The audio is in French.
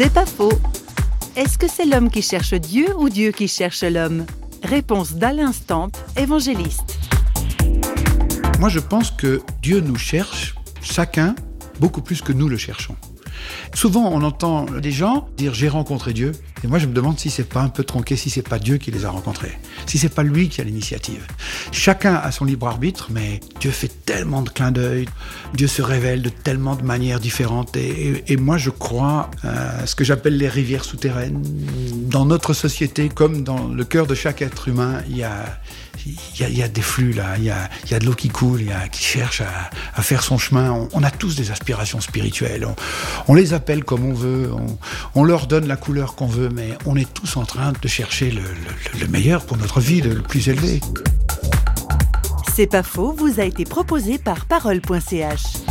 C'est pas faux. Est-ce que c'est l'homme qui cherche Dieu ou Dieu qui cherche l'homme? Réponse d'Alain Stamp, évangéliste. Moi, je pense que Dieu nous cherche, chacun, beaucoup plus que nous le cherchons. Souvent, on entend des gens dire j'ai rencontré Dieu. Et moi, je me demande si c'est pas un peu tronqué, si c'est pas Dieu qui les a rencontrés, si c'est pas lui qui a l'initiative. Chacun a son libre arbitre, mais Dieu fait tellement de clins d'œil, Dieu se révèle de tellement de manières différentes. Et, moi, je crois à ce que j'appelle les rivières souterraines. Dans notre société, comme dans le cœur de chaque être humain, il y a, il y, a, des flux là, il y a, y a de l'eau qui coule, il y a, qui cherche à, faire son chemin. On, a tous des aspirations spirituelles. On, les appelle comme on veut, on, on leur donne la couleur qu'on veut, mais on est tous en train de chercher le, le, le meilleur pour notre vie, le plus élevé. C'est pas faux, vous a été proposé par parole.ch.